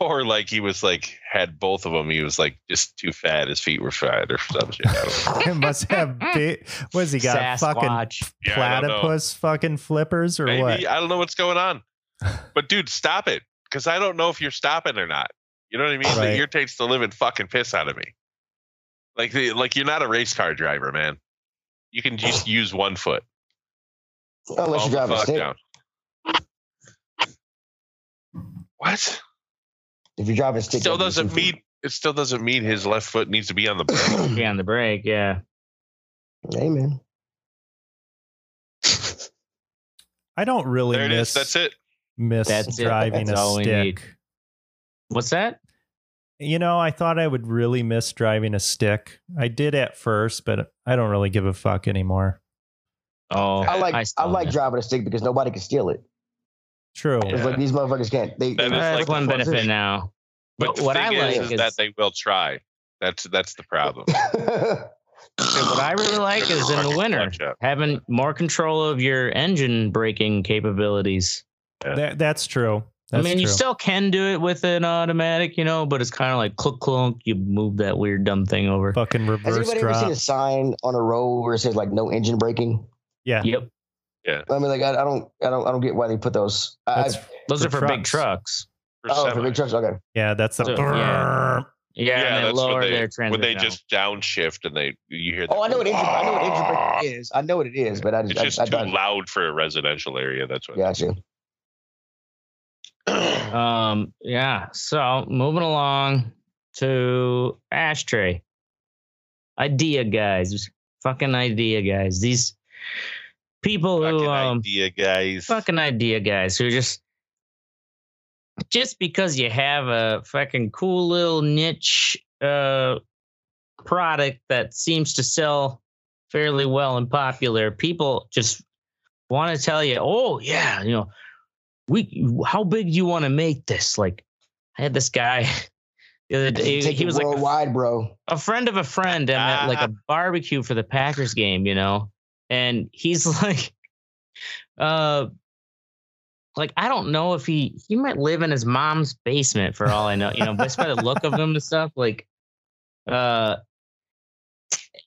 or like he was like had both of them. He was like just too fat. His feet were fat or some shit. I don't know. It must have big. What has he got? Fucking Sasquatch. Yeah, I don't know. platypus fucking flippers or Maybe what? I don't know what's going on. But dude, stop it. Because I don't know if you're stopping or not. You know what I mean? Right. It irritates the living fucking piss out of me. Like the like you're not a race car driver, man. You can just use one foot. Unless Calm you drive a stick. down. What? If you drive a stick, Still doesn't two mean it still doesn't mean his left foot needs to be on the brake. feet. Yeah, on the brake. Yeah. hey man. I don't really there it miss is. That's it. Miss That's driving That's a all we need. stick. What's that? You know, I thought I would really miss driving a stick. I did at first, but I don't really give a fuck anymore. Oh, I like I, still like am. driving a stick because nobody can steal it. True. Yeah. It's like these motherfuckers can't. They, That they is That's like one the benefit now. But But what I thing like is, is is- that they will try. That's that's the problem. And what I really like is in the winter having more control of your engine braking capabilities. That, that's true. I That's mean, you still can do it with an automatic, you know, but it's kind of like clunk clunk. You move that weird dumb thing over. fucking reverse Has reverse anybody ever seen a sign on a road where it says like no engine braking? Yeah. Yep, Yeah. I mean, like I, I don't, I don't, I don't get why they put those. I, those For are for big trucks. trucks. For oh, for big trucks. Okay. yeah, that's the So, yeah. Yeah, Yeah, and they that's lower when they, their when they transmission. just downshift and they you hear. Oh, I know what the- engine. I know what engine braking is. I know what it is, but I just, It's just I, I, too don't. loud for a residential area. That's what. Gotcha. Um, yeah. So moving along to ashtray. Idea guys. Fucking idea guys. These people Fucking who um idea, guys. fucking idea guys who just just because you have a fucking cool little niche uh product that seems to sell fairly well and popular, people just want to tell you, oh yeah, you know, we how big do you want to make this? Like I had this guy the other day, Take he it was like a worldwide, bro. a friend of a friend and at like a barbecue for the Packers game, you know, and he's like, uh, like I don't know if he he might live in his mom's basement for all I know, you know, just by the look of him and stuff, like, uh,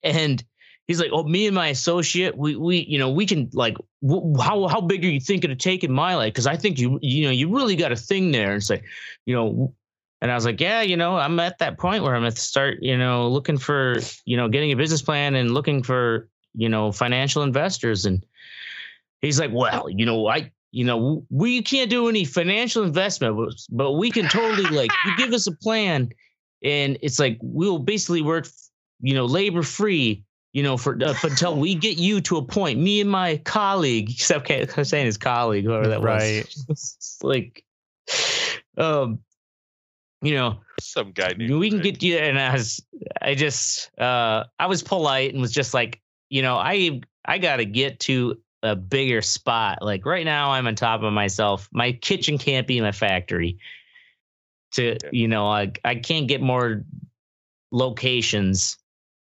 and he's like, oh, me and my associate, we we you know we can like, wh- how how big are you thinking of taking my life? Because I think you you know you really got a thing there. And it's like, you know, and I was like, yeah, you know, I'm at that point where I'm at the start, you know, looking for, you know, getting a business plan and looking for, you know, financial investors. And he's like, well, you know, I, you know, we can't do any financial investment, but- we can totally like, you give us a plan and it's like, we'll basically work, you know, labor free, you know, for uh, until we get you to a point, me and my colleague, except I'm saying his colleague, whoever that Right. was, like, um, you know, Some guy named we can Rick. get you and i was i just uh i was polite and was just like you know i i gotta get to a bigger spot. Like right now i'm on top of myself. My kitchen can't be my factory to you know i i can't get more locations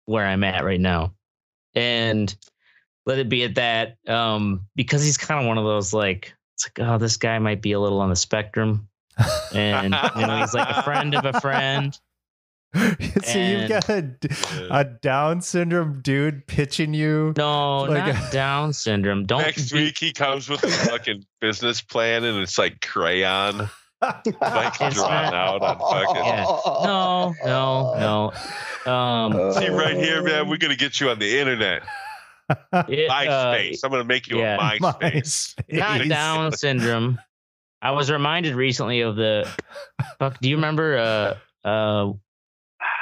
where i'm at right now and let it be at that um because he's kind of one of those like it's like oh this guy might be a little on the spectrum and you know he's like a friend of a friend so you've got a, a Down syndrome dude pitching you. No, Like not a- Down syndrome. Don't Next be- week he comes with a fucking business plan and it's like crayon. Like It's drawn not- out on fucking. Yeah. No, no, no. Um, See right here, man. We're gonna get you on the internet. it, uh, MySpace. I'm gonna make you yeah. a MySpace. not Down syndrome. I was reminded recently of the fuck. Do you remember uh uh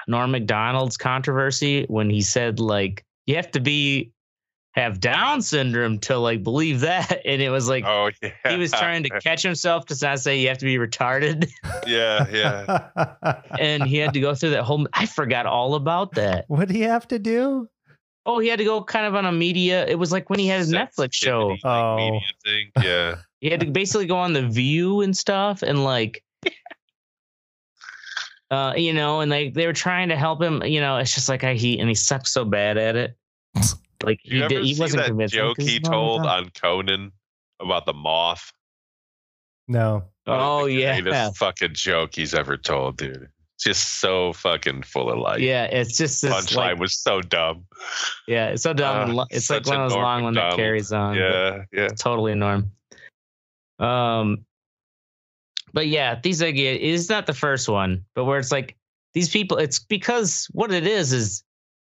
Norm Macdonald's controversy when he said like you have to be have Down syndrome to like believe that, and it was like Oh yeah. he was trying to catch himself to not say you have to be retarded, Yeah, yeah. and he had to go through that whole. I forgot all about that. what do you have to do? Oh, he had to go kind of on a media. It was like when he had his Netflix show. Like, Oh. media thing. Yeah. He had to basically go on the View and stuff, and like, uh, you know, and they they were trying to help him. You know, it's just like I he and he sucks so bad at it. Like You he ever did, he wasn't that convincing. joke 'cause he told on Conan about the moth? No. Oh The yeah, greatest fucking joke he's ever told, dude. Just so fucking full of life. yeah. It's just this Punchline like, was so dumb. yeah, it's so dumb. Uh, it's like such one a of those long one that carries on. but- Yeah, yeah. totally a norm. Um, but yeah, these idea is not the first one, but where it's like these people, it's because what it is is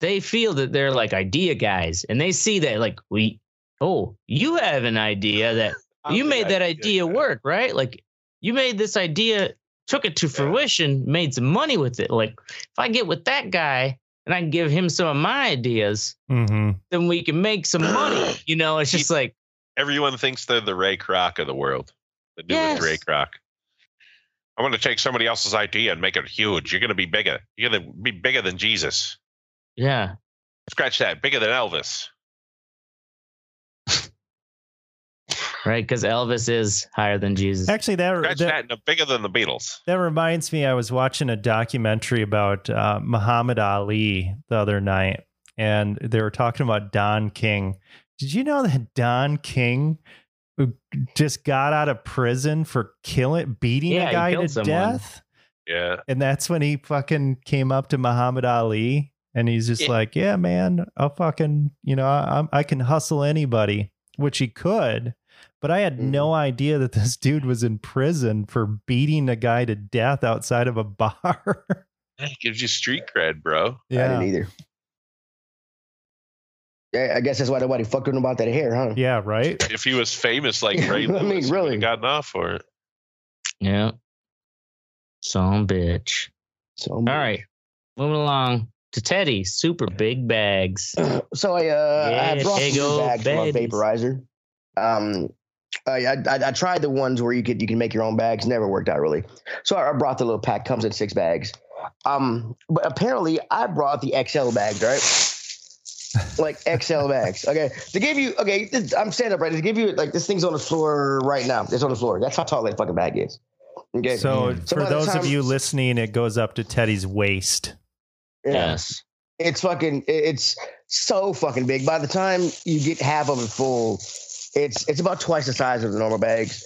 they feel that they're like idea guys, and they see that like we, oh, you have an idea that you made that idea guy. work, right? Like you made this idea, took it to fruition, made some money with it. Like if I get with that guy and I can give him some of my ideas, hmm then we can make some money. You know, it's just like Everyone thinks they're the Ray Kroc of the world. The newest Yes. Ray Kroc. I'm going to take somebody else's idea and make it huge. You're going to be bigger. You're going to be bigger than Jesus. Yeah. Scratch that. Bigger than Elvis. right? Because Elvis is higher than Jesus. Actually, that, Scratch that that. No, bigger than the Beatles. that reminds me. I was watching a documentary about uh, Muhammad Ali the other night, and they were talking about Don King. Did you know that Don King who just got out of prison for killing, beating Yeah, a guy to someone. death? Yeah. And that's when he fucking came up to Muhammad Ali and he's just Yeah. like, yeah, man, I'll fucking, you know, I, I'm- I can hustle anybody, which he could. But I had Mhm. no idea that this dude was in prison for beating a guy to death outside of a bar. It gives you street cred, bro. I didn't either. Yeah, I guess that's why nobody fucked with him about that hair, huh? Yeah, right? If he was famous like Ray I mean, Lewis, he really. would've gotten off for it. Yeah. Some bitch. So, All right. Moving along to Teddy. Super big bags. So I uh I brought some old bags from a vaporizer. Um I, I I I tried the ones where you could you can make your own bags. Never worked out really. So I I brought the little pack. Comes in six bags. Um, but apparently I brought the XL bags, right? like XL bags. Okay, to give you okay, this, I'm standing up right. To give you like this thing's on the floor right now. It's on the floor. That's how tall that fucking bag is. Okay. So, So for by the those of you listening, it goes up to Teddy's waist. Yeah. Yes. it's fucking it's so fucking big by the time you get half of it full it's it's about twice the size of the normal bags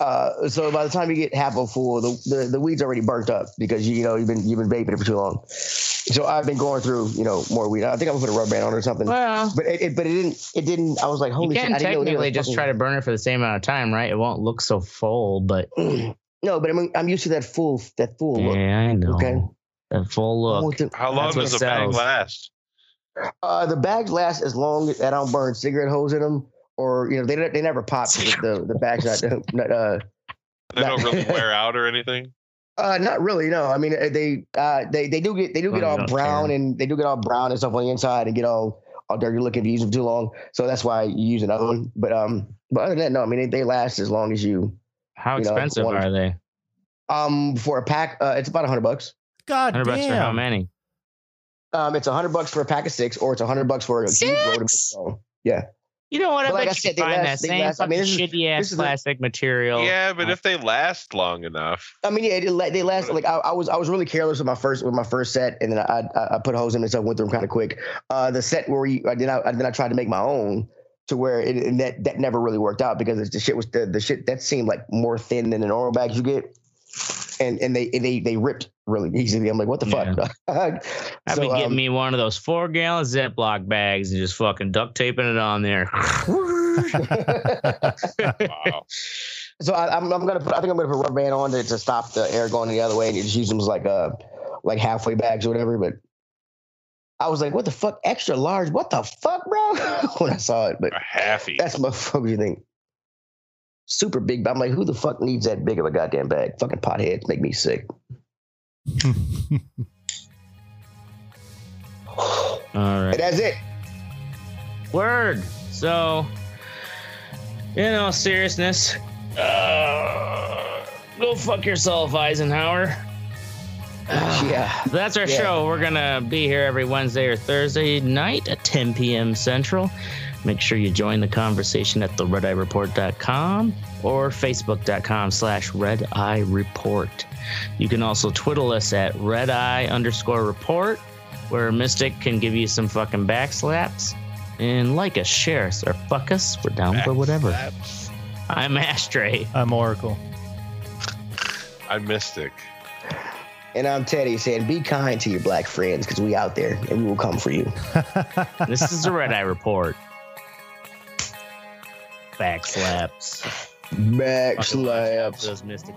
uh, so by the time you get half of full the, the the weed's already burnt up because you, you know you've been you've been vaping it for too long so i've been going through you know more weed i think i'm gonna put a rubber band on or something Well, but it, it but it didn't it didn't i was like holy. you holy can shit I didn't know technically just fucking- try to burn it for the same amount of time, right? It won't look so full, but no but i'm i'm used to that full that full look yeah, I know. okay That full look. want to- How long does the bag last? Uh, the bags last as long as I don't burn cigarette holes in them, or you know they they never pop. The the, the bags not, not uh They don't really wear out or anything. uh not really. No, I mean uh, they uh they they do get they do get Well, all brown care. and they do get all brown and stuff on the inside and get all all dirty looking if you use them too long. So that's why you use another one. But um, but other than that, no, I mean they, they last as long as you How you know, expensive one- are they? um for a pack. Uh, it's about a hundred bucks. God Hundred bucks for how many? Um, it's a hundred bucks for a pack of six, or it's a hundred bucks for a huge load of Six? Yeah, You know what? I But like bet I said, can they find last- that same last- I mean, fucking this is- shitty ass this is a- plastic material. Yeah, but Uh, if they last long enough, I mean, yeah, it, they last like I, I was I was really careless with my first with my first set, and then I I, I put holes in and stuff, went through them kind of quick. Uh, the set where you, I did I, then I tried to make my own to where it and that that never really worked out because the shit was the, the shit that seemed like more thin than the normal bags you get, and and they they they ripped really easily. I'm like, what the fuck? I'd So, getting um, me one of those four gallon Ziploc bags and just fucking duct taping it on there. wow. So I, I'm, I'm gonna put, I think I'm gonna put rubber band on to, to stop the air going the other way and just use them as like uh like halfway bags or whatever. But I was like, what the fuck, extra large? What the fuck, bro? when I saw it, but A halfie. that's my fuck you think. Super big, but I'm like, who the fuck needs that big of a goddamn bag? Fucking potheads make me sick. All right. And that's it. Word. So, in all seriousness. Uh, go fuck yourself, Eisenhower. Yeah. That's our Yeah. show. We're going to be here every Wednesday or Thursday night at 10 p.m. Central. Make sure you join the conversation at theredeyereport.com or facebook.com slash red eye report. You can also twiddle us at red eye underscore report, where Mystic can give you some fucking backslaps. And like us, share us, or fuck us. We're down for whatever. Backslaps. I'm Ashtray. I'm Oracle. I'm Mystic. And I'm Teddy saying, be kind to your black friends because we out there and we will come for you. This is the Red Eye Report back slaps. Back slaps. Those mystic.